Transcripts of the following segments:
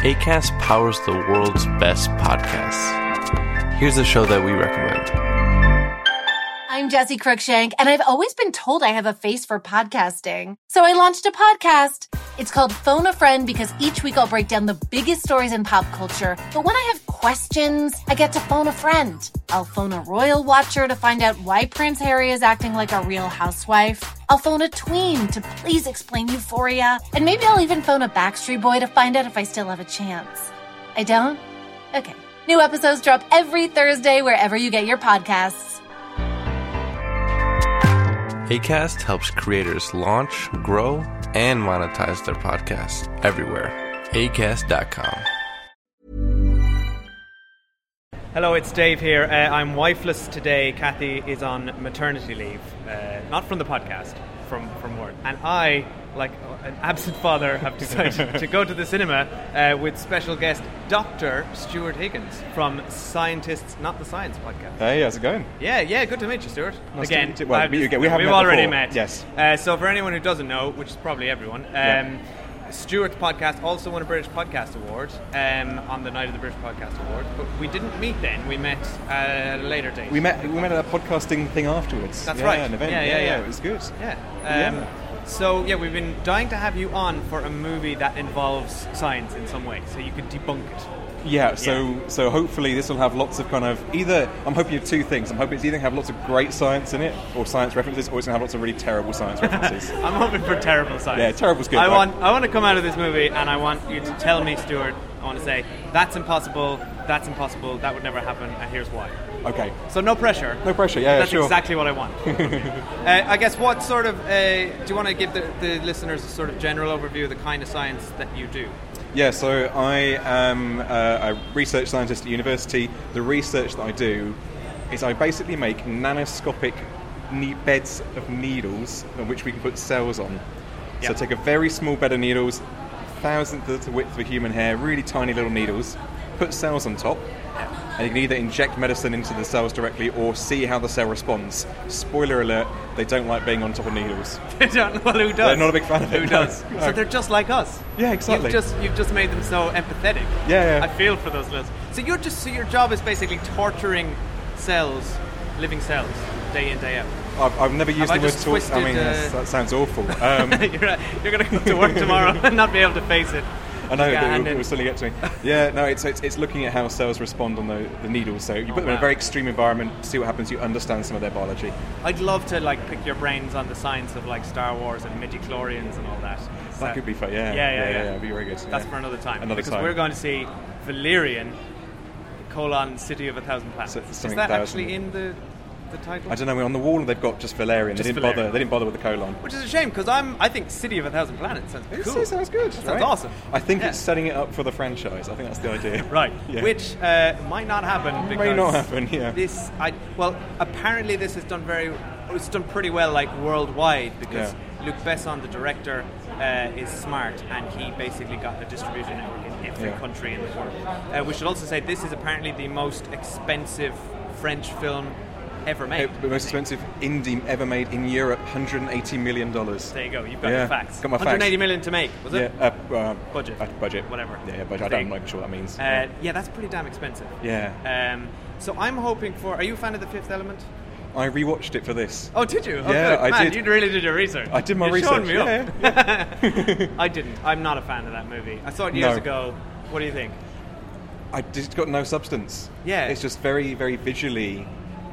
ACAST powers the world's best podcasts. Here's a show that we recommend. I'm Jesse Cruickshank, and I've always been told I have a face for podcasting. So I launched a podcast. It's called Phone a Friend because each week I'll break down the biggest stories in pop culture. But when I have questions, I get to phone a friend. I'll phone a royal watcher to find out why Prince Harry is acting like a real housewife. I'll phone a tween to please explain euphoria. And maybe I'll even phone a Backstreet Boy to find out if I still have a chance. I don't? Okay. New episodes drop every Thursday wherever you get your podcasts. ACAST helps creators launch, grow, and monetize their podcasts everywhere. ACAST.com. Hello, it's Dave here. Uh, I'm wifeless today. Kathy is on maternity leave, uh, not from the podcast, from from work. And I, like an absent father, have decided to go to the cinema uh, with special guest Dr. Stuart Higgins from Scientists Not the Science podcast. Hey, how's it going? Yeah, yeah, good to meet you, Stuart. Nice to again, meet you. Well, we- we have already before. met. Yes. Uh, so for anyone who doesn't know, which is probably everyone. Um, Yeah. Stuart's podcast also won a British Podcast Award um, on the night of the British Podcast Award, but we didn't meet then. We met at a later date. We met. We met at a podcasting thing afterwards. That's yeah, right. An event. Yeah, yeah, yeah. It was good. Yeah. Um, Yeah. So yeah, we've been dying to have you on for a movie that involves science in some way, so you could debunk it. Yeah. So so hopefully this will have lots of kind of either. I'm hoping of two things. I'm hoping it's either have lots of great science in it or science references, or it's going to have lots of really terrible science references. I'm hoping for terrible science. Yeah, terrible's good, I though. want I want to come out of this movie and I want you to tell me, Stuart. I want to say that's impossible. That's impossible. That would never happen, and here's why. Okay. So no pressure. No pressure. Yeah, That's sure. exactly what I want. uh, I guess what sort of uh, do you want to give the, the listeners a sort of general overview of the kind of science that you do? Yeah, so I am a research scientist at university. The research that I do is I basically make nanoscopic ne- beds of needles on which we can put cells on. Yeah. So take a very small bed of needles, thousandth of the width of a human hair, really tiny little needles, put cells on top, and you can either inject medicine into the cells directly or see how the cell responds. Spoiler alert, they don't like being on top of needles. They don't, well, who does? They're not a big fan of Who it, does? no. So they're just like us. Yeah, exactly. You've just you've just made them so empathetic. Yeah, yeah. I feel for those little. So you're just so your job is basically torturing cells, living cells, day in day out. I've, I've never used I the word torture. I mean, uh, that sounds awful. Um, you're you're going to come to work tomorrow and not be able to face it. I know Yeah, that it, will- will certainly get to me. Yeah, no, it's, it's, it's looking at how cells respond on the, the needles. So you oh, put them in a very extreme environment, see what happens. You understand some of their biology. I'd love to like pick your brains on the science of like Star Wars and midi-chlorians and all that. That could be fun. Yeah, Yeah, yeah, yeah. It'd be very good. That's yeah. for another time. Another because time. we're going to see Valerian, colon City of a Thousand Planets. So- Is that thousand. actually in the the title? I don't know. On the wall, they've got just Valerian. Just they didn't Valerian. bother. They didn't bother with the colon. Which is a shame because I'm. I think City of a Thousand Planets sounds It cool. sounds good. That right? sounds awesome. I think Yeah. it's setting it up for the franchise. I think that's the idea. Right, Yeah. which uh, might not happen. May not happen, yeah. This, I well, apparently this has done very, it's done pretty well, like worldwide, because Luc Besson, the director, uh, is smart, and he basically got a distribution network in every Yeah. country in the world. Uh, we should also say this is apparently the most expensive French film ever made. It- the most expensive indie ever made in Europe, 180 million dollars. There you go. You've got Yeah, your facts. got my facts. 180 million to make, was it? Yeah, uh, uh, Budget. uh, budget, Whatever. Yeah, budget. I don't know what sure that means. Uh, yeah, that's pretty damn expensive. yeah. Um, so I'm hoping for. Are you a fan of The Fifth Element? I rewatched it for this. Oh, did you? Oh, Yeah, good. I Man, did. you really did your research. I did my You're research, Me up. I didn't. I'm not a fan of that movie. I saw it years No. ago. What do you think? I just got no substance. Yeah. It's just very, very visually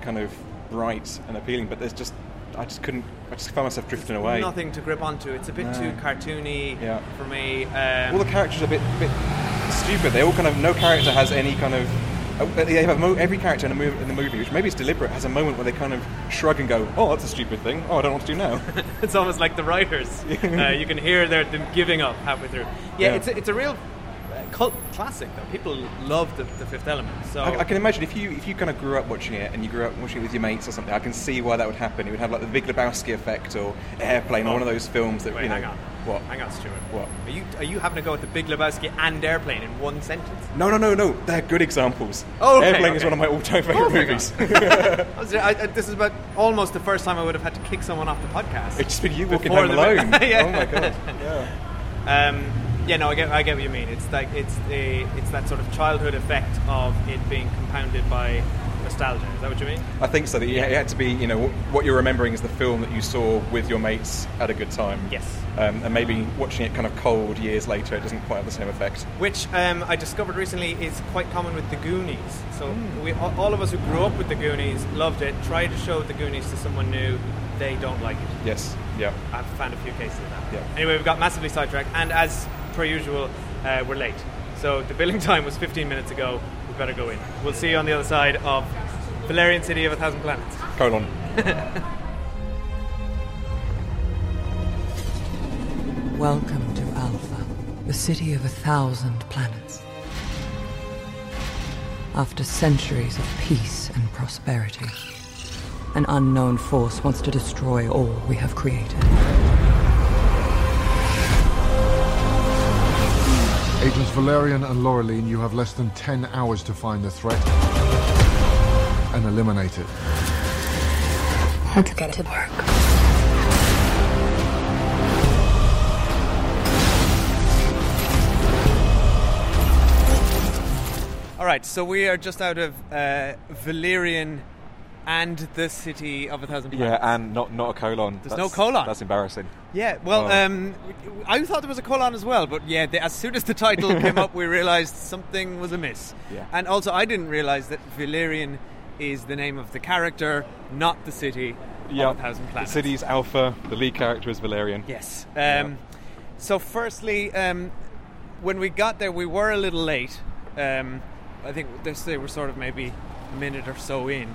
kind of bright and appealing, but there's just, I just couldn't, I just found myself drifting away. Nothing to grip onto. It's a bit No. too cartoony Yeah. for me. Um, All the characters are a bit, bit stupid. They all kind of, no character has any kind of, uh, they have mo- every character in, a mov- in the movie, which maybe it's deliberate, has a moment where they kind of shrug and go, oh, that's a stupid thing. Oh, I don't what to do now. it's almost like the writers. uh, you can hear they're them giving up halfway through. Yeah, Yeah. it's a, it's a real cult classic though. People love the, the Fifth Element. So I, I can imagine if you if you kind of grew up watching it and you grew up watching it with your mates or something, I can see why that would happen. It would have like the Big Lebowski effect or Airplane or one of those films that Wait, you know. hang on. What? Hang on, Stuart. What? Are you are you having to go with the Big Lebowski and Airplane in one sentence? No, no, no, no. They're good examples. Oh, okay, Airplane is one of my all-time favorite Oh movies. I I- this is about almost the first time I would have had to kick someone off the podcast. it's just been you walking home alone. Yeah. Oh my god. Yeah. Um, yeah, no, I get, I get what you mean. It's like it's a, it's that sort of childhood effect of it being compounded by nostalgia. Is that what you mean? I think so. That it had to be, you know, what you're remembering is the film that you saw with your mates at a good time. Yes. Um, and maybe watching it kind of cold years later, it doesn't quite have the same effect. Which um, I discovered recently is quite common with the Goonies. So we, all all of us who grew up with the Goonies loved it. Try to show the Goonies to someone new, they don't like it. Yes. Yeah. I've found a few cases of that. Yeah. Anyway, we've got massively sidetracked, and as per usual, uh, we're late. So the billing time was 15 minutes ago. We better go in. We'll see you on the other side of Valerian City of a Thousand Planets. Colon. Welcome to Alpha, the city of a thousand planets. After centuries of peace and prosperity, an unknown force wants to destroy all we have created. Agents Valerian and Laureline, you have less than 10 hours to find the threat and eliminate it. Let's get to work. All right, so we are just out of uh, Valerian and the city of a thousand planets. Yeah, and not not a colon. There's no colon? That's embarrassing. Yeah, well, Oh. um, I thought there was a colon as well, but yeah, the, as soon as the title came up, we realised something was amiss. Yeah. And also, I didn't realise that Valerian is the name of the character, not the city Yeah. of a thousand The city's Alpha. The lead character is Valerian. Yes. Um, So, firstly, um, when we got there, we were a little late. Um, I think they were sort of maybe a minute or so in.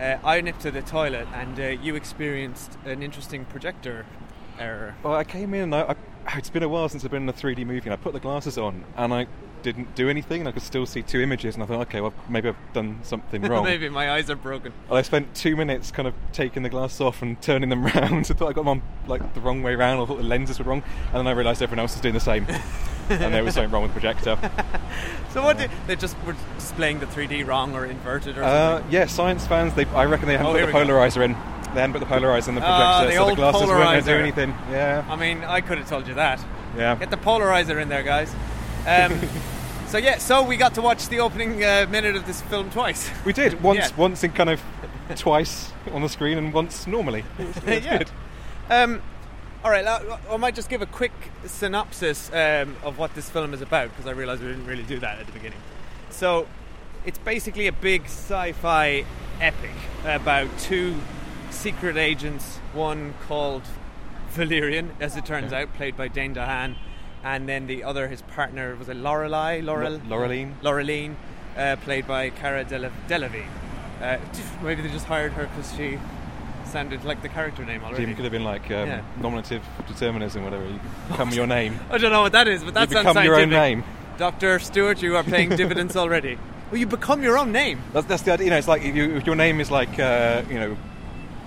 Uh, I nipped to the toilet, and uh, you experienced an interesting projector error. Well, I came in I, I, it's been a while since I've been in a 3D movie, and I put the glasses on, and I didn't do anything, and I could still see two images, and I thought, okay, well, maybe I've done something wrong. Maybe my eyes are broken. Well, I spent two minutes kind of taking the glass off and turning them round. I thought I got them on like the wrong way round. I thought the lenses were wrong, and then I realised everyone else was doing the same, and there was something wrong with the projector. So what? Did, they just were displaying the 3D wrong or inverted or Uh, something. yeah, science fans. They, I reckon they haven't Oh, put the we go. polarizer in. They hadn't put the polarizer in the Ah, projector, the so the glasses weren't going to do polarizer. anything. Yeah, I mean, I could have told you that. yeah. Get the polarizer in there, guys. Um, so yeah, so we got to watch the opening uh, minute of this film twice. We did once, Yeah. once in kind of twice on the screen, and once normally. It was, it was Yeah. good. Um, all right, I, might just give a quick synopsis um, of what this film is about because I realised we didn't really do that at the beginning. So, it's basically a big sci-fi epic about two secret agents. One called Valerian, as it turns out, played by Dane DeHaan, and then the other, his partner, was a Lorelei? Laurel? Laureline? Laureline, uh, played by Cara Dele- Delevingne. Uh, maybe they just hired her because she sounded like the character name already. even could have been like um, Yeah. nominative determinism, whatever. You become your name. I don't know what that is, but that you sounds become your own name. Dr. Stuart, you are paying dividends already. Well, you become your own name. That's, that's the idea. You know, it's like if, you, if your name is like uh, you know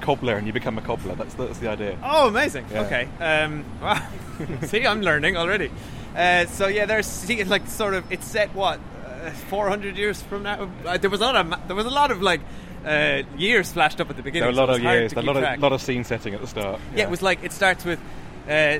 cobbler, and you become a cobbler. That's that's the idea. Oh, amazing. Yeah. Okay. Um, wow. See, I'm learning already. Uh, so yeah, there's see, like sort of it's set what uh, 400 years from now. Uh, there was a lot of there was a lot of like uh, years flashed up at the beginning. There were a lot it of years, a lot track. of lot of scene setting at the start. Yeah, it was like it starts with. Uh,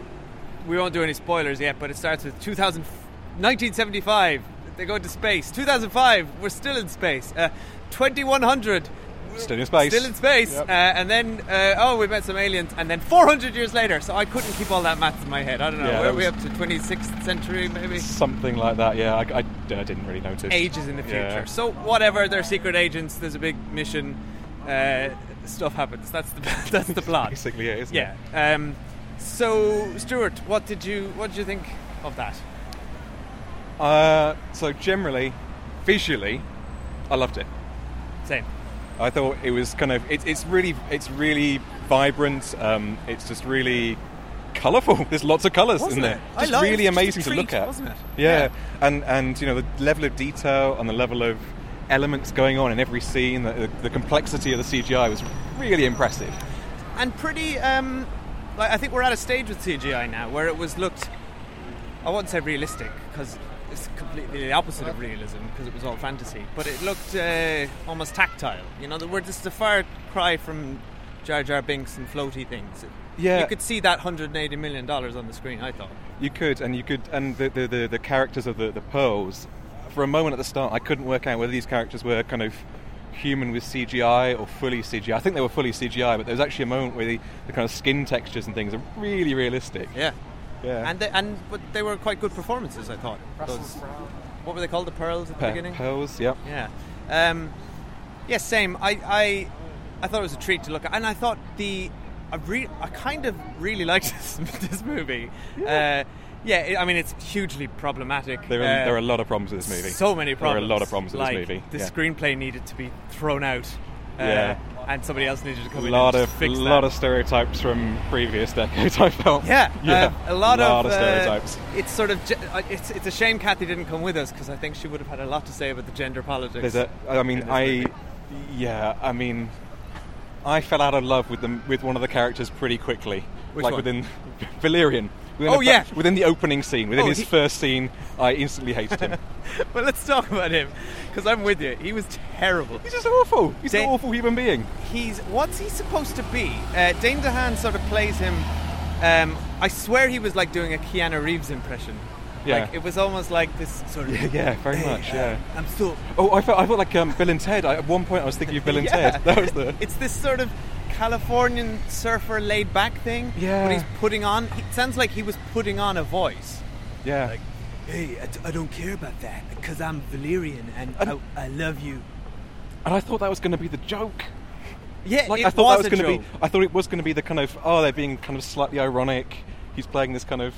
we won't do any spoilers yet, but it starts with 2000, 1975. They go into space. 2005. We're still in space. Uh, 2100. Still in space. Still in space. Yep. Uh, and then, uh, oh, we met some aliens. And then 400 years later, so I couldn't keep all that maths in my head. I don't know. Yeah, that we up to? 26th century, maybe? Something like that. Yeah, I, I, I didn't really notice. Ages in the future. Yeah. So, whatever, they're secret agents, there's a big mission, uh, stuff happens. That's the, that's the plot. Basically, it, isn't Yeah. it? Um, so, Stuart, what did you what did you think of that? Uh, so generally, visually, I loved it. Same. I thought it was kind of it, it's really it's really vibrant. Um, it's just really colourful. There's lots of colours, isn't there? it? I Just really it's just a amazing to look at, wasn't it? Yeah. Yeah. and and you know the level of detail and the level of elements going on in every scene, the, the, the complexity of the CGI was really impressive. and pretty. Um, like I think we're at a stage with CGI now where it was looked. I wouldn't say realistic because it's completely the opposite of realism because it was all fantasy. But it looked uh, almost tactile. You know, the word is a far cry from Jar Jar Binks and floaty things. Yeah. you could see that 180 million dollars on the screen. I thought. You could, and you could, and the the, the, the characters of the, the pearls. For a moment at the start, I couldn't work out whether these characters were kind of human with CGI or fully CGI. I think they were fully CGI, but there was actually a moment where the, the kind of skin textures and things are really realistic. Yeah. Yeah. And they, and but they were quite good performances. I thought. Those, what were they called? The pearls at the Pe- beginning. pearls, yep. Yeah. Um, yeah, same. I, I I thought it was a treat to look at, and I thought the I re- I kind of really liked this, this movie. Yeah. Uh, yeah, I mean it's hugely problematic. There are, Uh, there are a lot of problems with this movie. So many problems. There are a lot of problems with like, this movie. The yeah. screenplay needed to be thrown out. Uh, Yeah. And somebody else needed to come a in lot and of fix lot that. of stereotypes from previous decades. I felt. Yeah, yeah, uh, a lot, of, uh, stereotypes. it's sort of uh, it's it's a shame Kathy didn't come with us because I think she would have had a lot to say about the gender politics. A, I mean, I, movie. yeah, I mean, I fell out of love with them with one of the characters pretty quickly. Which like one? within Valerian. Within Oh, the, yeah. within the opening scene, within Oh, his he- first scene, I instantly hated him. But let's talk about him because I'm with you. He was terrible. He's just awful. He's an awful human being. He's what's he supposed to be? Uh, Dane DeHaan sort of plays him. Um, I swear he was like doing a Keanu Reeves impression. Yeah. Like it was almost like this sort of. Yeah, yeah, very "Hey, much. uh, Yeah. I'm still. Oh, I felt I felt like um, Bill and Ted. I, at one point, I was thinking of Bill and Yeah. Ted. That was the. It's this sort of Californian surfer laid back thing. Yeah. But he's putting on. It sounds like he was putting on a voice. Yeah. Like, hey, I, d- I don't care about that because I'm Valerian and I, I love you. and I thought that was going to be the joke. Yeah, Like it I thought was that was a going to joke. be. I thought it was going to be the kind of oh they're being kind of slightly ironic. He's playing this kind of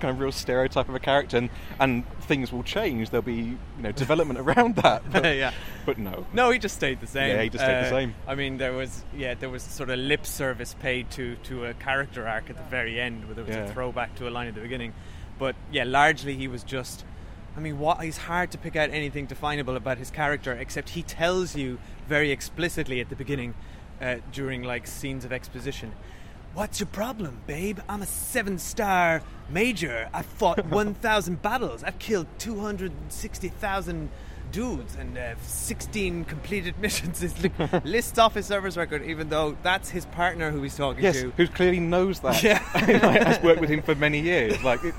kind of real stereotype of a character, and, and things will change. There'll be you know development around that. But, Yeah. But no. No, he just stayed the same. Yeah, he just stayed the Uh, same. I mean, there was yeah, there was sort of lip service paid to to a character arc at the very end, where there was Yeah. a throwback to a line at the beginning. But yeah, largely he was just. I mean, what? He's hard to pick out anything definable about his character, except he tells you very explicitly at the beginning, uh, during like scenes of exposition. What's your problem, babe? I'm a seven star major. I've fought 1,000 battles. I've killed 260,000 dudes and uh, 16 completed missions. It li- lists off his service record, even though that's his partner who he's talking Yes, to. who clearly knows that. Yeah. has worked with him for many years. Like it,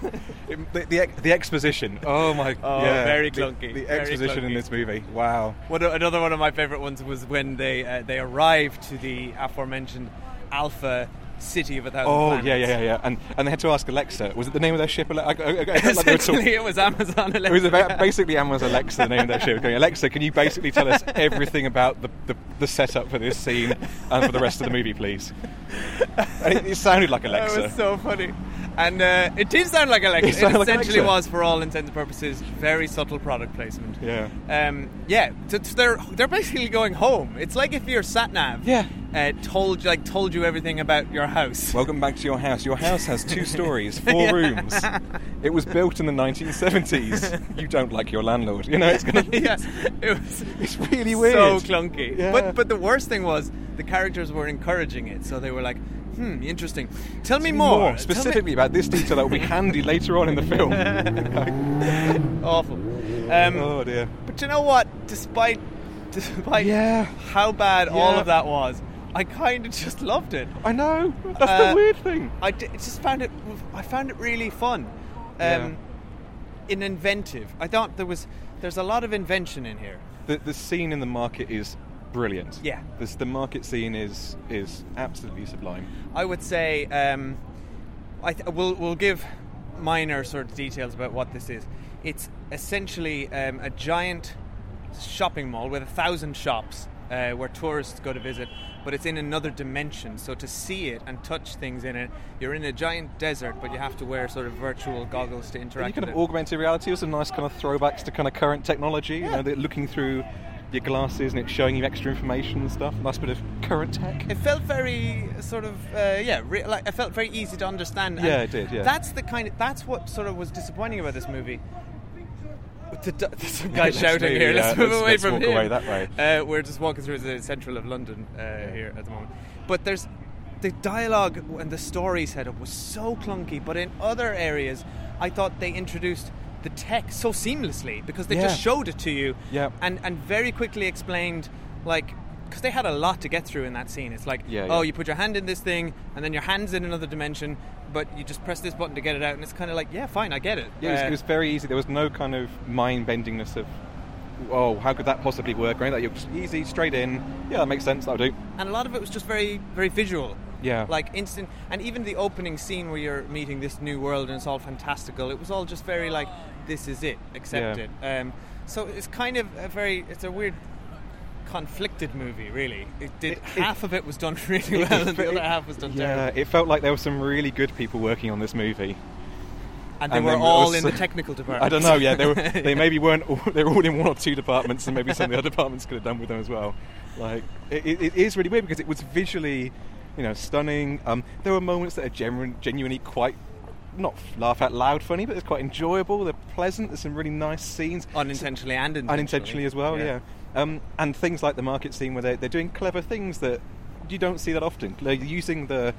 it, the, the the exposition. Oh my. Oh, yeah, very clunky, The, very exposition in this movie. Wow. One, o- another one of my favorite ones was when they uh, they arrived to the aforementioned Alpha city of a thousand Oh planets. yeah, yeah, yeah, yeah. And and they had to ask Alexa. Was it the name of their ship? Ale- I, I, I like Essentially, it was Amazon. It was about basically Amazon Alexa, the name of that ship. Going, Alexa, can you basically tell us everything about the, the, the setup for this scene and for the rest of the movie, please? And it, it sounded like Alexa. That was so funny. And uh, it did sound like Alexa. It It, like essentially Alexa. was, for all intents and purposes, very subtle product placement. Yeah. Um, yeah. So, they're they're basically going home. It's like if your sat nav Yeah. uh, told like told you everything about your house. Welcome back to your house. Your house has two stories, four Yeah. rooms. It was built in the 1970s. You don't like your landlord. You know, it's gonna. Be yeah, it was. It's really weird. So clunky. Yeah. But but the worst thing was the characters were encouraging it, so they were like, "Hmm, interesting. Tell me more." Me- specifically about this detail that will be handy later on in the film. Awful. Um, oh dear. But you know what? Despite despite Yeah. how bad all of that was, I kind of just loved it. I know. That's Uh, the weird thing. I d- just found it. I found it really fun. Um, Yeah. And inventive. I thought there was. There's a lot of invention in here. The, the scene in the market is brilliant. Yeah. This, the market scene is is absolutely sublime. I would say um, I th- we'll we'll give minor sort of details about what this is. It's essentially um, a giant shopping mall with a thousand shops uh, where tourists go to visit, but it's in another dimension. So to see it and touch things in it, you're in a giant desert, but you have to wear sort of virtual goggles to And interact you kind with of it. augmented reality with some nice kind of throwbacks to kind of current technology. You know, looking through your glasses and it's showing you extra information and stuff. Nice bit of current tech. It felt very sort of uh, yeah, re- like it felt very easy to understand. and Yeah, it did, yeah. that's the kind of that's what sort of was disappointing about this movie. The, the, there's some guy shouting move, here. yeah, let's move let's- away let's from walk him. away that way. Uh, we're just walking through the central of London uh, here at the moment. But there's the dialogue and the story setup was so clunky. But in other areas, I thought they introduced the tech so seamlessly because they Yeah. just showed it to you Yeah. and and very quickly explained like because they had a lot to get through in that scene. It's like, Yeah, oh, yeah. you put your hand in this thing, and then your hand's in another dimension, but you just press this button to get it out, and it's kind of like, yeah, fine, I get it. Yeah, it was, Uh, it was very easy. There was no kind of mind bendingness of, oh, how could that possibly work? Or anything. Like, you're just easy, straight in. Yeah, that makes sense. That'll do. and a lot of it was just very, very visual. Yeah. Like instant, and even the opening scene where you're meeting this new world and it's all fantastical. It was all just very like, this is it, accept Yeah. it. Um, so it's kind of a very, it's a weird, conflicted movie. Really, it did It- half of it was done really well, and the other half was done Yeah, terrible. it felt like there were some really good people working on this movie. And they And were all in the technical department. I don't know. Yeah, they were. They maybe weren't. All, they were all in one or two departments, and maybe some of the other departments could have done with them as well. Like it, it, it is really weird because it was visually, you know, stunning. Um, there were moments that are genuine, genuinely quite. Not laugh out loud funny, but it's quite enjoyable. They're pleasant. There's some really nice scenes. unintentionally and intentionally. unintentionally as well. Yeah, Um, and things like the market scene where they're, they're doing clever things that you don't see that often. They're using the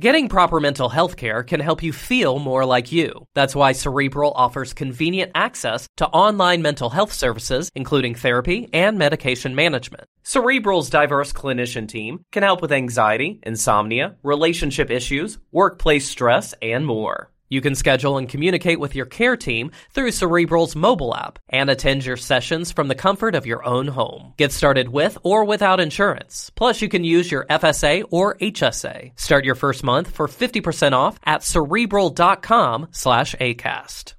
Getting proper mental health care can help you feel more like you. That's why Cerebral offers convenient access to online mental health services, including therapy and medication management. Cerebral's diverse clinician team can help with anxiety, insomnia, relationship issues, workplace stress, and more. You can schedule and communicate with your care team through Cerebral's mobile app and attend your sessions from the comfort of your own home. Get started with or without insurance. Plus, you can use your FSA or HSA. Start your first month for 50% off at cerebral.com slash ACAST.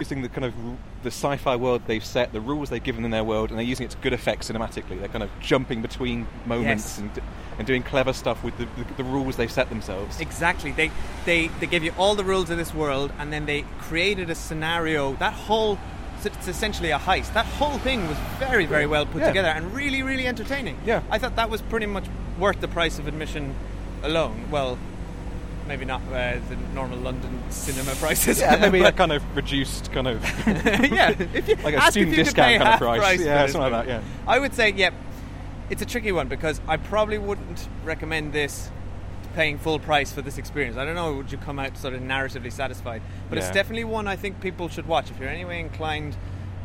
Using the kind of the sci-fi world they've set, the rules they've given in their world, and they're using it to good effect cinematically. They're kind of jumping between moments Yes. and, and doing clever stuff with the, the, the rules they've set themselves. Exactly. They they they gave you all the rules of this world, and then they created a scenario. That whole it's essentially a heist. That whole thing was very very well put Yeah. together and really really entertaining. Yeah. I thought that was pretty much worth the price of admission alone. Well. Maybe not uh, the normal London cinema prices. Yeah, maybe a kind of reduced kind of yeah, if you, like a student discount kind of half price. Yeah, something like that, yeah. I would say, yeah, it's a tricky one because I probably wouldn't recommend this paying full price for this experience. I don't know, would you come out sort of narratively satisfied? But it's definitely one I think people should watch if you're anyway inclined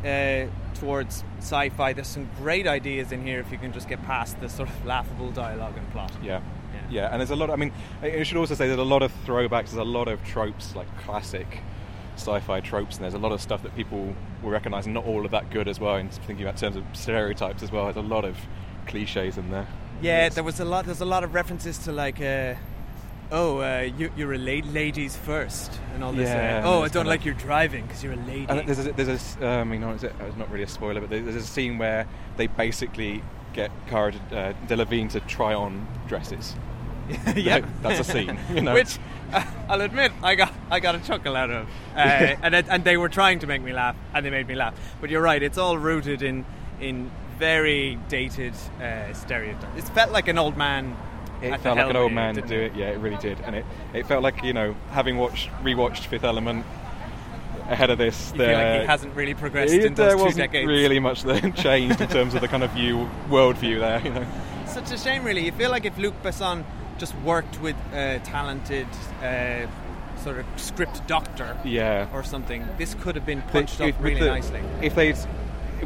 uh, towards sci-fi. There's some great ideas in here if you can just get past the sort of laughable dialogue and plot. Yeah. Yeah. Yeah, and there's a lot. I mean, I should also say there's a lot of throwbacks. There's a lot of tropes, like classic sci-fi tropes, and there's a lot of stuff that people will recognise, and not all of that good as well. In thinking about terms of stereotypes as well, there's a lot of cliches in there. Yeah, there was a lot. There's a lot of references to like, uh, oh, uh, you, you're a la- ladies first, and all this. Yeah, uh, oh, I don't like your driving because you're a lady. And there's a, there's a um, you know, it's not really a spoiler, but there's a scene where they basically get Cara uh, Delevingne to try on dresses. yeah, Like, that's a scene, you know. Which uh, I'll admit, I got I got a chuckle out of, uh, and it, and they were trying to make me laugh, and they made me laugh. But you're right; it's all rooted in in very dated uh, stereotypes. It felt like an old man. It felt like an old man to do it. Yeah, it really did, and it, it felt like you know having watched rewatched Fifth Element ahead of this. You feel like there- he hasn't really progressed it- in there those two decades. really much that changed in terms of the kind of view worldview there. You know, Such a shame, really. You feel like if Luc Besson just worked with a talented uh, sort of script doctor yeah. or something, this could have been punched if- up really the- nicely. If they,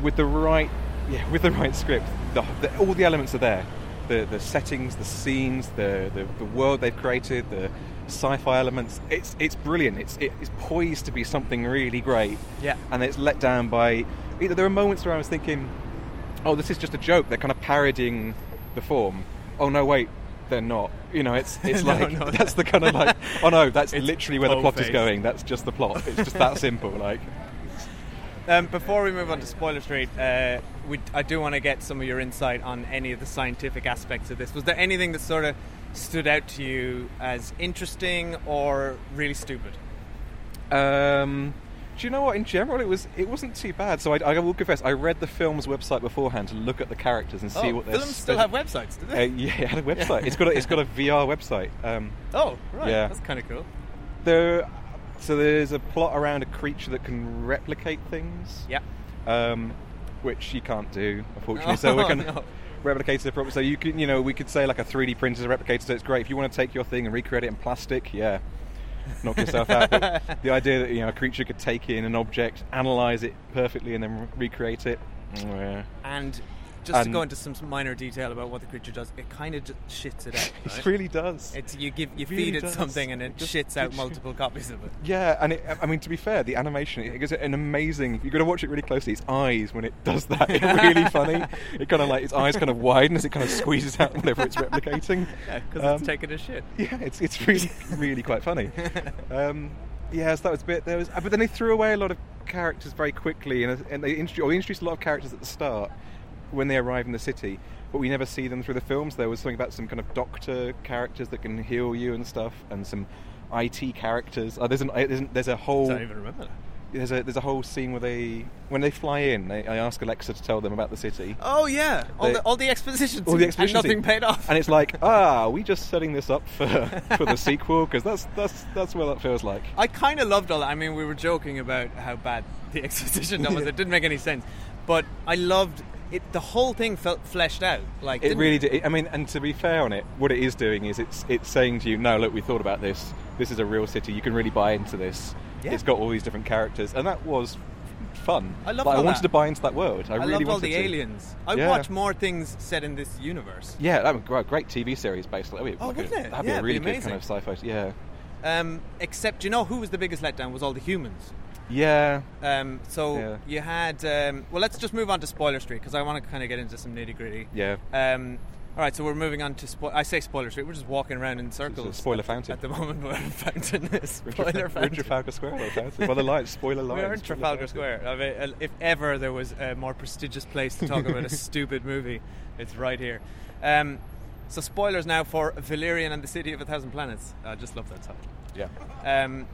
with the right, yeah, with the right script, the, the, all the elements are there. The the settings, the scenes, the, the, the world they've created, the sci-fi elements. It's it's brilliant. It's it's poised to be something really great. Yeah. And it's let down by either there are moments where I was thinking, oh, this is just a joke. They're kind of parodying the form. Oh no, wait, they're not. You know, it's it's No, like no. that's the kind of like oh no, that's It's literally where the plot is going. That's just the plot. It's just that simple. Like Um, before we move on to Spoiler Street, uh, we, I do want to get some of your insight on any of the scientific aspects of this. Was there anything that sort of stood out to you as interesting or really stupid? Um, do you know what? In general, it was it wasn't too bad. So I, I will confess, I read the film's website beforehand to look at the characters and see oh, what they're films still have websites, do Uh, they? yeah, it had a website. It's got a, it's got a VR website. Um, oh, right. yeah. That's kind of cool. there, so there's a plot around a creature that can replicate things. Yeah. Um, which you can't do, unfortunately. so we're Oh, to no. Replicate it properly. So you can, you know, we could say like a 3D printer is a replicator. So it's great if you want to take your thing and recreate it in plastic. Yeah. Knock yourself out. But the idea that you know a creature could take in an object, analyze it perfectly, and then re- recreate it. mm, Yeah. And just to go into some minor detail about what the creature does, it kind of just shits it out. It really does. It's you give you really feed it does. something and it Just- shits out multiple copies of it. Yeah, and it, I mean, to be fair, the animation it gives it an amazing. You've got to watch it really closely. Its eyes when it does that, it's really funny. It kind of like its eyes kind of widen as it kind of squeezes out whatever it's replicating. Yeah, because Um, it's taking a shit. Yeah, it's it's really really quite funny. Um, yes, that was a bit. There was, but then they threw away a lot of characters very quickly, and, and they introduced, or they introduced a lot of characters at the start when they arrive in the city. But we never see them through the films. There was something about some kind of doctor characters that can heal you and stuff, and some IT characters. Oh, there's, an, there's, an, there's a whole. I don't even remember that. There's a there's a whole scene where they when they fly in, they, I ask Alexa to tell them about the city. Oh yeah, all They- the all the exposition, all the exposition and nothing paid off. and it's like, ah, are we just setting this up for for the sequel? Because that's that's that's what that feels like. I kind of loved all that. I mean, we were joking about how bad the exposition was. It didn't make any sense, but I loved it. The whole thing felt fleshed out. Like It really did. I mean, and to be fair on it, what it is doing is it's it's saying to you, no, look, we thought about this. This is a real city. You can really buy into this. Yeah. It's got all these different characters, and that was fun. I loved Like, I wanted that. to buy into that world. I, I, really loved all the to. aliens. I Yeah. watch more things set in this universe. Yeah, that would be a great TV series based. That'd be, Oh, like wouldn't it? That'd Yeah, be a really be good kind of sci-fi. Yeah, Um, except, you know, who was the biggest letdown? Was all the humans. Yeah. Um, so Yeah. you had. Um, well, let's just move on to Spoiler Street because I want to kind of get into some nitty gritty. Yeah. Um, all right, so we're moving on to. Spo- I say Spoiler Street. We're just walking around in circles. spoiler fountain. at the moment. We're in fountain. Spoiler in fountain. Trafalgar Square. Well, fountain. well, the lines, spoiler lines. We're in Trafalgar. Square. I mean, uh, if ever there was a more prestigious place to talk about a stupid movie, it's right here. Um, so, spoilers now for Valerian and the City of a Thousand Planets. I just love that title. Yeah. Um,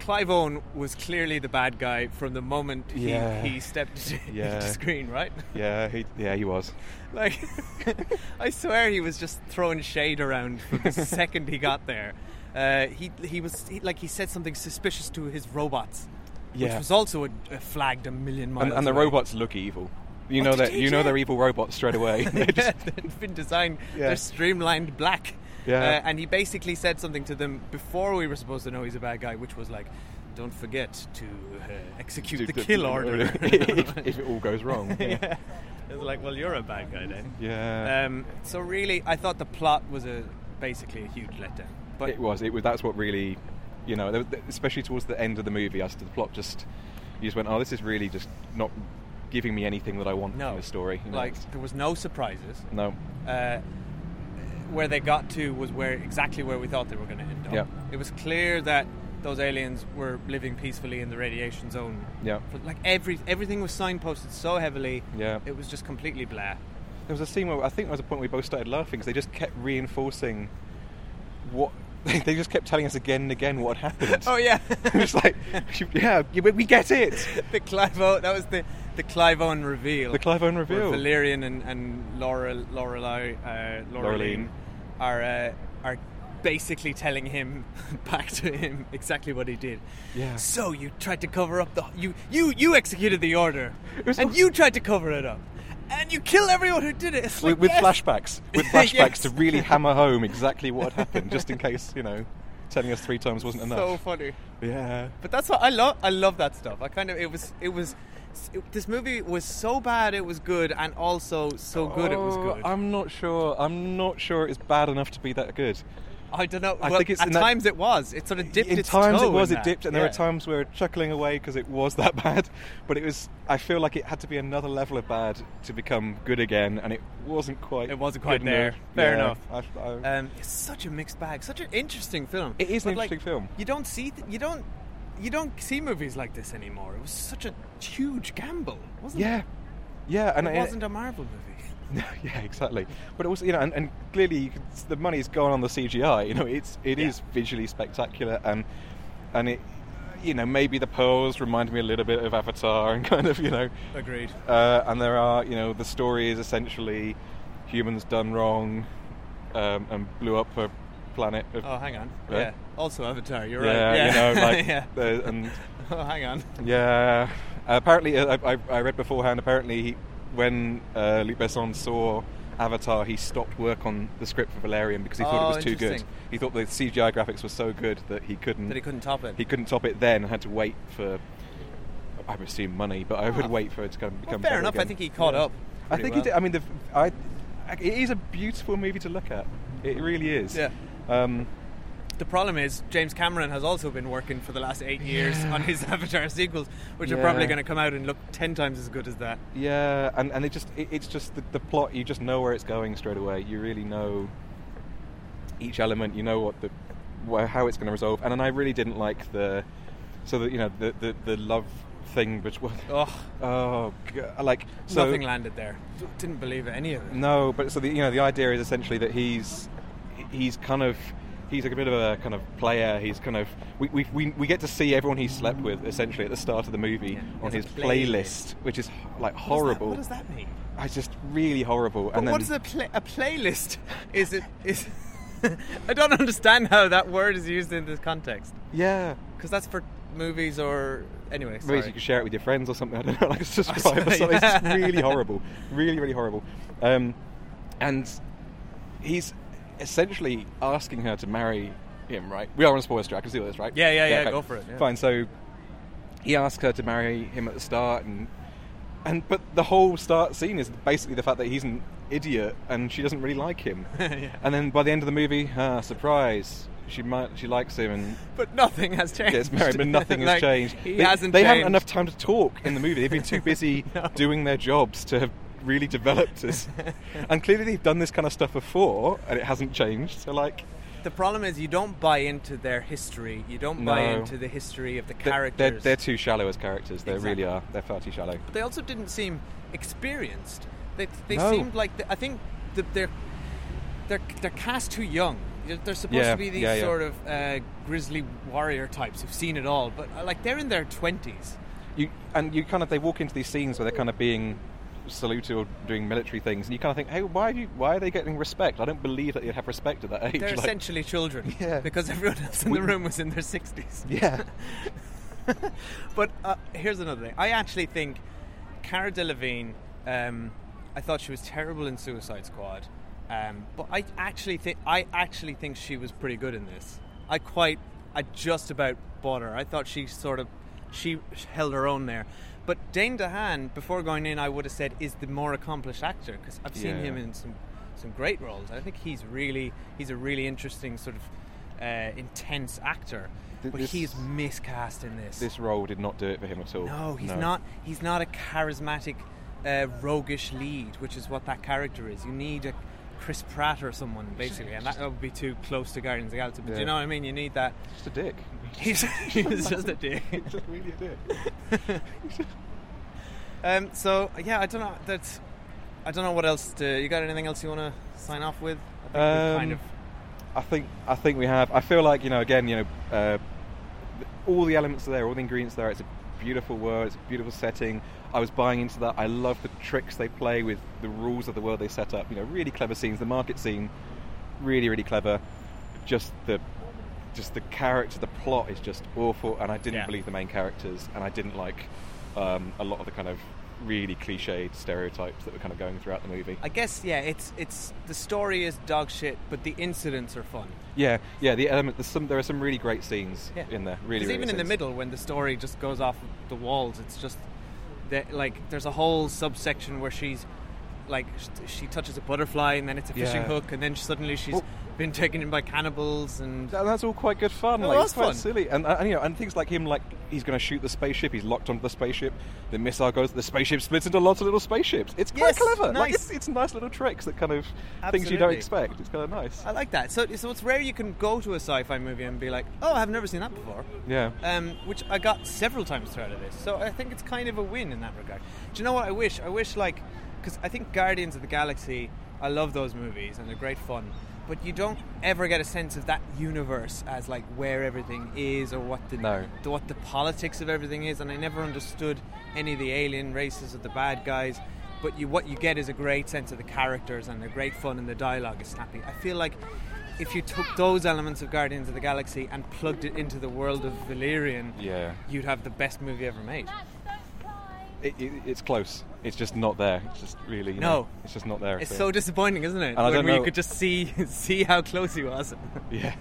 Clive Owen was clearly the bad guy from the moment he, Yeah. he stepped into Yeah. the screen, right? Yeah, he, yeah, he was. Like, I swear he was just throwing shade around from the second he got there. Uh, he he was he, like he said something suspicious to his robots, which was also a, a flagged a million miles. And, and the away. robots look evil. You Oh, know that you know they're evil robots straight away. They yeah, they've been designed. Yeah. They're streamlined black. Yeah. Uh, and he basically said something to them before we were supposed to know he's a bad guy, which was like, "Don't forget to uh, execute to- the to- kill order." if, if it all goes wrong. Yeah. yeah. It's like, well, you're a bad guy then. Yeah. Um, so really, I thought the plot was a basically a huge letdown. But it was. It was. That's what really, you know, especially towards the end of the movie, as to the plot, just you just went, oh, this is really just not giving me anything that I want no from the story. you know, like there was no surprises. no. Uh, where they got to was where exactly where we thought they were going to end up. Yeah. It was clear that those aliens were living peacefully in the radiation zone. Yeah. But like every everything was signposted so heavily. Yeah. It was just completely blah. There was a scene where I think there was a point where we both started laughing because they just kept reinforcing what. They just kept telling us again and again what had happened. Oh yeah. it was like, yeah, we get it. the Clive Owen, that was the the Clive Owen reveal. The Clive Owen reveal. Valerian and and Laura Lorelei uh, Laureline. Are uh, are basically telling him back to him exactly what he did. Yeah. So you tried to cover up the you you you executed the order, and all- you tried to cover it up, and you kill everyone who did it. It's with, like, with yes. flashbacks, with flashbacks Yes. to really hammer home exactly what happened, just in case you know, telling us three times wasn't enough. So funny. yeah, But that's what I love. I love that stuff. I kind of it was it was. It, this movie was so bad it was good, and also so good it was Oh, good. I'm not sure. I'm not sure it's bad enough to be that good. I don't know. I well, think it's at that- times it was. It sort of dipped in its times toe it was in it that. dipped and there Yeah. were times we were chuckling away because it was that bad but it was i feel like it had to be another level of bad to become good again and it wasn't quite It wasn't quite good there. enough. Fair Yeah, enough. I- I- Um, it's such a mixed bag. Such an interesting film. It is an But, like, interesting film. You don't see. Th- you don't. You don't see movies like this anymore. It was such a huge gamble, wasn't yeah it? yeah yeah, and it I- wasn't a Marvel movie. yeah exactly but also you know and, and clearly can, the money's gone on the cgi you know it's it is visually spectacular and and it you know maybe the pearls remind me a little bit of avatar and kind of you know Agreed. uh, and there are you know the story is essentially humans done wrong um, and blew up a planet of, Oh, hang on. Right? Yeah. Also Avatar. You're yeah, right. Yeah. you know like yeah. the- and Oh, hang on. yeah apparently uh, I, I, read beforehand apparently he, when uh, Luc Besson saw Avatar he stopped work on the script for Valerian because he thought Oh, it was too good he thought the CGI graphics were so good that he couldn't That he couldn't top it. he couldn't top it then and had to wait for I would assume money but I would Ah. wait for it to become fair better enough. I think he caught up I think well. he did I mean the, I, it is a beautiful movie to look at it really is Yeah. um, The problem is James Cameron has also been working for the last eight years Yeah. on his Avatar sequels, which are probably going to come out and look ten times as good as that. Yeah, and, and it just it, it's just the, the plot. You just know where it's going straight away. You really know each element. You know what the wh- how it's going to resolve. And then I really didn't like the so that you know the, the the love thing, which was Oh, oh God, like so nothing landed there. Didn't believe it, any of it. no, but so the, you know the idea is essentially that he's he's kind of he's like a bit of a kind of player. He's kind of we we, we, we get to see everyone he slept with essentially at the start of the movie on his playlist. playlist, which is like What does that- horrible. What does that mean? It's just really horrible. But and then, what is a, pla- a playlist? Is it is? I don't understand how that word is used in this context. Yeah, Because that's for movies or anyway. maybe Sorry. you could share it with your friends or something. I don't know, like it's just I describe or something. It's just really horrible, really, really horrible. Um, and he's essentially asking her to marry him. Right? We are on a spoiler track. I can see all this, right? Yeah, yeah, yeah, okay. go for it, yeah. Fine. So he asks her to marry him at the start, and and but the whole start scene is basically the fact that he's an idiot and she doesn't really like him. And then by the end of the movie, ah, surprise. She might, she likes him and But nothing has changed. gets married, but nothing has changed. He they, hasn't. They haven't enough time to talk in the movie. They've been too busy doing their jobs to have really developed as. and clearly, they've done this kind of stuff before, and it hasn't changed. So, like, The problem is you don't buy into their history. You don't buy No. into the history of the they're, characters. they're, they're too shallow as characters. They Exactly. really are. They're far too shallow. But they also didn't seem experienced. They, they No. seemed like I think that they're they're they're cast too young. They're- They're supposed Yeah, to be these yeah, yeah. sort of uh, grizzly warrior types who've seen it all, but uh, like they're in their twenties. You and you kind of they walk into these scenes where they're kind of being saluted or doing military things, and you kind of think, hey, why are you? Why are they getting respect? I don't believe that they'd have respect at that age. They're Like, essentially children, Yeah. because everyone else in We- the room was in their sixties. yeah. But uh, here's another thing. I actually think Cara Delevingne. Um, I thought she was terrible in Suicide Squad, um, but I actually think I actually think she was pretty good in this. I quite, I just about bought her. I thought she sort of, she held her own there. But Dane DeHaan, before going in, I would have said is the more accomplished actor because I've seen Yeah. him in some some great roles. I think he's really he's a really interesting sort of uh, intense actor. Th- But this- he's miscast in this. This role did not do it for him at all. No, he's not. He's not a charismatic, uh, roguish lead, which is what that character is. You need a Chris Pratt or someone, basically, and that would be too close to Guardians of the Galaxy. But Yeah. you know what I mean? You need that. Just a dick. He's, he's just a dick. He's just really a dick. Um, so yeah, I don't know. That's. I don't know what else. To, you got anything else you want to sign off with? I think we've kind Um, of. I think I think we have. I feel like you know, again, you know, uh, all the elements are there, all the ingredients are there. It's a beautiful world. It's a beautiful setting. I was buying into that. I love the tricks they play with the rules of the world they set up. You know, really clever scenes. The market scene, really, really clever. Just the just the character, the plot is just awful, and I didn't Yeah. believe the main characters, and I didn't like um, a lot of the kind of really cliched stereotypes that were kind of going throughout the movie. I guess yeah. It's it's the story is dog shit, but the incidents are fun. Yeah, yeah. The element. There's some. There are some really great scenes Yeah. in there. Really, really even in the middle, when the story just goes off the walls, it's just that like there's a whole subsection where she's like she touches a butterfly and then it's a fishing Yeah. hook and then suddenly she's Well- been taken in by cannibals and And that's all quite good fun. It like, was it's quite fun. silly, and, and you know, and things like him, like he's going to shoot the spaceship. He's locked onto the spaceship. The missile goes. The spaceship splits into lots of little spaceships. It's quite Yes, clever. Like nice. it's, it's nice little tricks that kind of things you don't Absolutely. expect. It's kind of nice. I like that. So, so it's rare you can go to a sci-fi movie and be like, "Oh, I've never seen that before." Yeah. Um, which I got several times throughout of this. So I think it's kind of a win in that regard. Do you know what I wish? I wish like because I think Guardians of the Galaxy. I love those movies and they're great fun. But you don't ever get a sense of that universe as like where everything is or what the, No. the what the politics of everything is. And I never understood any of the alien races or the bad guys. But you, what you get is a great sense of the characters and the great fun and the dialogue is snappy. I feel like if you took those elements of Guardians of the Galaxy and plugged it into the world of Valerian, Yeah. you'd have the best movie ever made. It, it, it's close. It's just not there. It's just really No. know, it's just not there. It's so disappointing, isn't it? And when we know- could just see see how close he was. Yeah.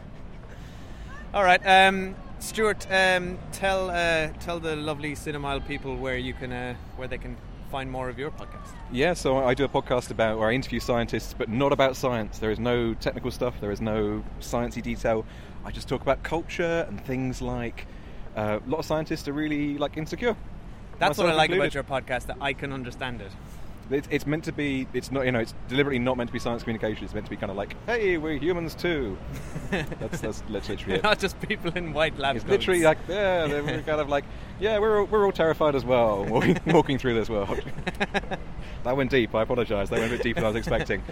All right, um, Stuart, um, tell uh, tell the lovely Cinemile people where you can uh, where they can find more of your podcast. Yeah, so I do a podcast about where I interview scientists, but not about science. There is no technical stuff. There is no sciencey detail. I just talk about culture and things like uh, a lot of scientists are really like insecure. That's what I like included. about your podcast that I can understand it. It's, it's meant to be. It's not. You know. It's deliberately not meant to be science communication. It's meant to be kind of like, hey, we're humans too. that's that's literally it. Not just people in white lab It's coats. literally like, yeah, they we're kind of like, yeah, we're all, we're all terrified as well, walking, walking through this world. that went deep. I apologise. That went a bit deeper than I was expecting.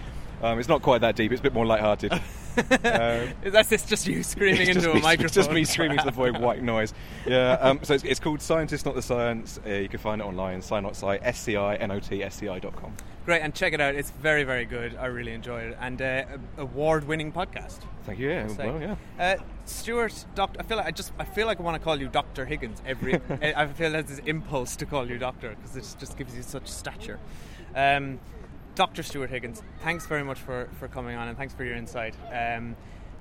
Um, it's not quite that deep. It's a bit more light-hearted. Um, That's it's just you screaming it's into a me, microphone. It's just me screaming to the void, white noise. Yeah. Um, so it's, it's called Scientist Not the Science. Uh, you can find it online. SciNotSci. S C I N O T S C I dot com. Great, and check it out. It's very, very good. I really enjoyed it, and uh, award-winning podcast. Thank you. Yeah. Well, yeah. Uh, Stuart, Doctor. I feel like I just. I feel like I want to call you Doctor Higgins every. I I feel there's this impulse to call you Doctor because it just gives you such stature. Um, Doctor Stuart Higgins, thanks very much for, for coming on and thanks for your insight. Um,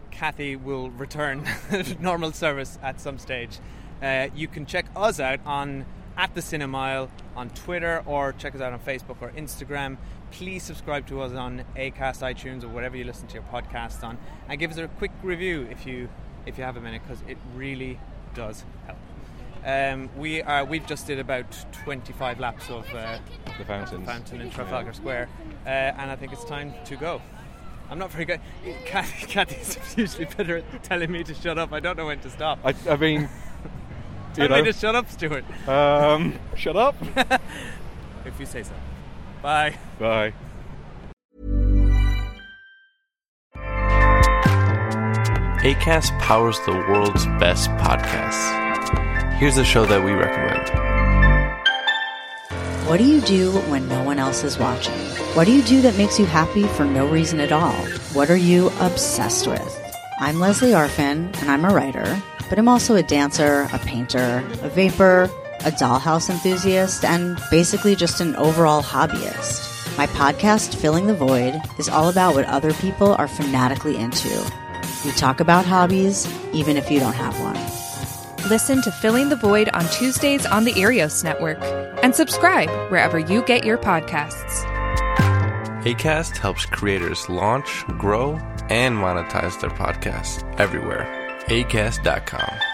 Kathy will return normal service at some stage. Uh, you can check us out on at the Cinemile on Twitter or check us out on Facebook or Instagram. Please subscribe to us on Acast, iTunes, or whatever you listen to your podcast on, and give us a quick review if you if you have a minute because it really does help. Um, we are we've just did about 25 laps of uh, The fountains. fountain in Trafalgar Square, uh, and I think it's time to go. I'm not very good. Kathy, Kathy's usually better at telling me to shut up. I don't know when to stop. I, I mean, Tell you know, me to shut up, Stuart. um, shut up. if you say so. Bye. Bye. ACAST powers the world's best podcasts. Here's a show that we recommend. What do you do when no one else is watching? What do you do that makes you happy for no reason at all? What are you obsessed with? I'm Lesley Arfin, and I'm a writer, but I'm also a dancer, a painter, a vapor, a dollhouse enthusiast, and basically just an overall hobbyist. My podcast, Filling the Void, is all about what other people are fanatically into. We talk about hobbies, even if you don't have one. Listen to Filling the Void on Tuesdays on the Earios Network and subscribe wherever you get your podcasts. ACAST helps creators launch, grow, and monetize their podcasts everywhere. ACAST.com.